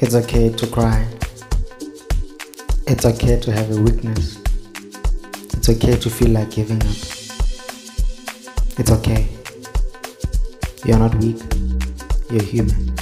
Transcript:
It's okay to cry. It's okay to have a weakness. It's okay to feel like giving up. It's okay. You're not weak. You're human.